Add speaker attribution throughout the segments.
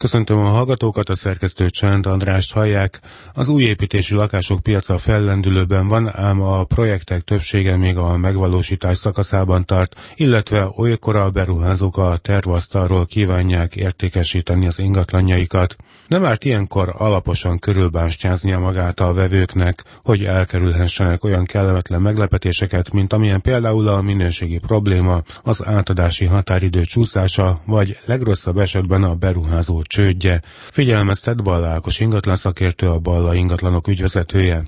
Speaker 1: Köszöntöm a hallgatókat, a szerkesztő Csend Andrást hallják. Az új építésű lakások piaca fellendülőben van, ám a projektek többsége még a megvalósítás szakaszában tart, illetve olykor a beruházók a tervasztalról kívánják értékesíteni az ingatlanjaikat. Nem árt ilyenkor alaposan körülbástyáznia magát a vevőknek, hogy elkerülhessenek olyan kellemetlen meglepetéseket, mint amilyen például a minőségi probléma, az átadási határidő csúszása, vagy legrosszabb esetben a beruházó csődje, figyelmeztet Balla Ákos ingatlan szakértő, a Balla ingatlanok ügyvezetője.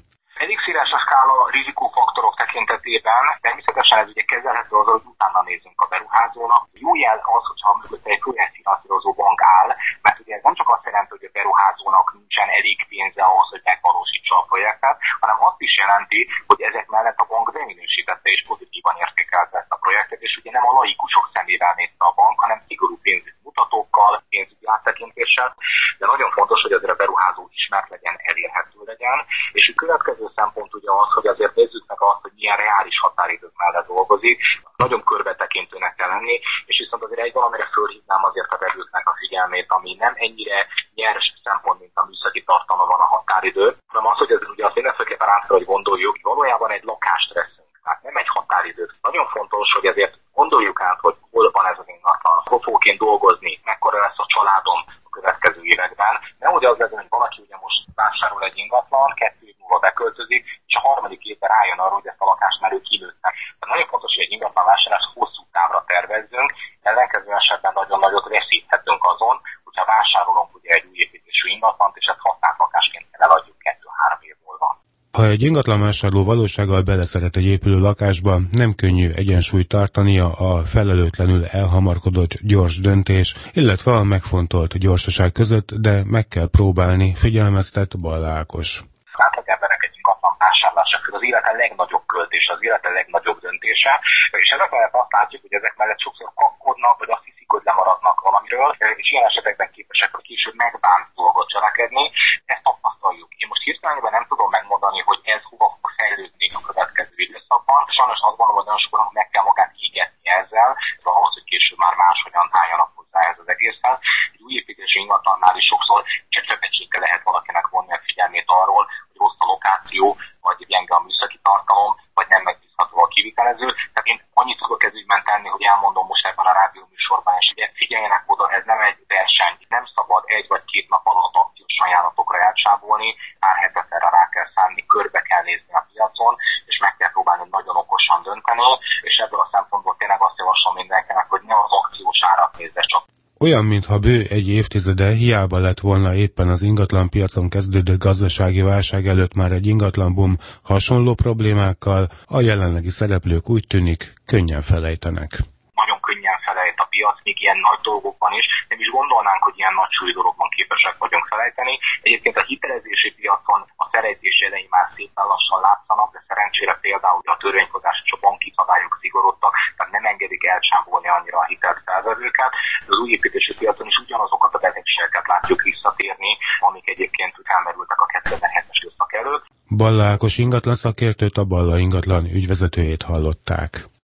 Speaker 2: Elég a skála rizikófaktorok tekintetében, természetesen ez ugye kezelhető az, hogy utána nézünk a beruházónak. Jó jel az, hogyha mögött egy projektfinanszírozó bank áll, mert ugye ez nem csak azt jelenti, hogy a beruházónak nincsen elég pénze ahhoz, hogy megvalósítsa a projektet, hanem azt is jelenti, hogy ezek mellett a bank beminősítette és pozitívan értékelte ezt a projektet, és ugye nem a laikusok szemével nézte a bank, hanem szigorú pénzügyi mutatókkal, pénzügyi áttekintéssel, de nagyon fontos, hogy azért a beruházó ismert legyen, elérhető legyen, és a következő szempont ugye az, hogy azért nézzük meg azt, hogy milyen reális határidők mellett dolgozik, nagyon körbetekintőnek kell lenni, és viszont azért egy valamire fölhívnám azért a vevőknek a figyelmét, ami nem ennyire nyers szempont, mint a műszaki tartalma van a határidő, hanem az, hogy ez ugye azt mindenféleképpen át kell, hogy gondoljuk, hogy valójában egy lakást veszünk, tehát nem egy határidőt. Nagyon fontos, hogy ezért gondoljuk át, hogy hol van ez az ingatlan, hol fogok én dolgozni, mekkora lesz a családom években. Nehogy az legyen, hogy valaki ugye most vásárol egy ingatlan, kettő év múlva beköltözik, és a harmadik évben rájön arra, hogy ezt a lakást már ő kilőtte. Tehát nagyon fontos, hogy egy ingatlan vásárlás hosszú távra tervezzünk, ellenkező esetben nagyon nagyot veszíthetünk azon, hogyha vásárolunk ugye egy új építésű ingatlant, és ezt használt lakásként eladjuk kettő-három év múlva.
Speaker 1: Ha egy ingatlanvásárló valósággal beleszeret egy épülő lakásba, nem könnyű egyensúlyt tartania a felelőtlenül elhamarkodott gyors döntés, illetve a megfontolt gyorsaság között, de meg kell próbálni, figyelmeztet Ballákos.
Speaker 2: Átlag emberek egy ingatlan vásárlása az élete legnagyobb költés, az élete legnagyobb döntése, és ezek mellett azt látjuk, hogy ezek mellett sokszor kapkodnak, vagy azt hiszik, hogy lemaradnak valamiről, és ilyen esetekben képesek, hogy később megbánt dolgot cselekedni. Ezt tapasztaljuk. Én most hirtelenben nem tudom megmondani, hogy ez hova fog fejlődni a következő időszakban. Sajnos azt gondolom, hogy nagyon sokan meg kell magát égetni ezzel, ahhoz, hogy később már máshogyan álljanak hozzá ez az egészhez. Egy új építési ingatlannál is sokszor csak csöpecséggel lehet valakinek vonni a figyelmét arról, hogy rossz a lokáció, vagy gyenge a műszaki tartalom, vagy nem megbízható a kivitelező. Tehát én annyit tudok ez ügyben tenni, hogy elmondom most ebben a rádió műsorban, és ugye figyeljenek oda, ez nem egy verseny, nem szabad egy vagy két nap alatt akciós ajánlatokra elcsábolni, pár hetetre rá kell szánni, körbe kell nézni a piacon, és meg kell próbálni nagyon dönteni, és ebből a szempontból tényleg azt javaslom mindenkinek, hogy ne az akciós árat nézze csak
Speaker 1: olyan, mintha bő egy évtizede hiába lett volna éppen az ingatlan piacon kezdődő gazdasági válság előtt már egy ingatlan boom hasonló problémákkal, a jelenlegi szereplők úgy tűnik könnyen felejtenek.
Speaker 2: Nagyon könnyen felejt a piac, még ilyen nagy dolgokban is. Nem is gondolnánk, hogy ilyen nagy súly dologban képesek vagyunk felejteni. Egyébként a hitelezési piacon a felejtés jelei már szépen lassan látszanak, de szerencsére például a törvényhozás és a banki szabályok szigorodtak, tehát nem engedik elcsámbolni annyira a hitelt felvevőket. Az új építési piacon is ugyanazokat a betegségeket látjuk visszatérni, amik egyébként felmerültek a 2007-es időszak előtt.
Speaker 1: Balla ingatlan szakértőt a Balla ingatlan ügyvezetőjét hallották.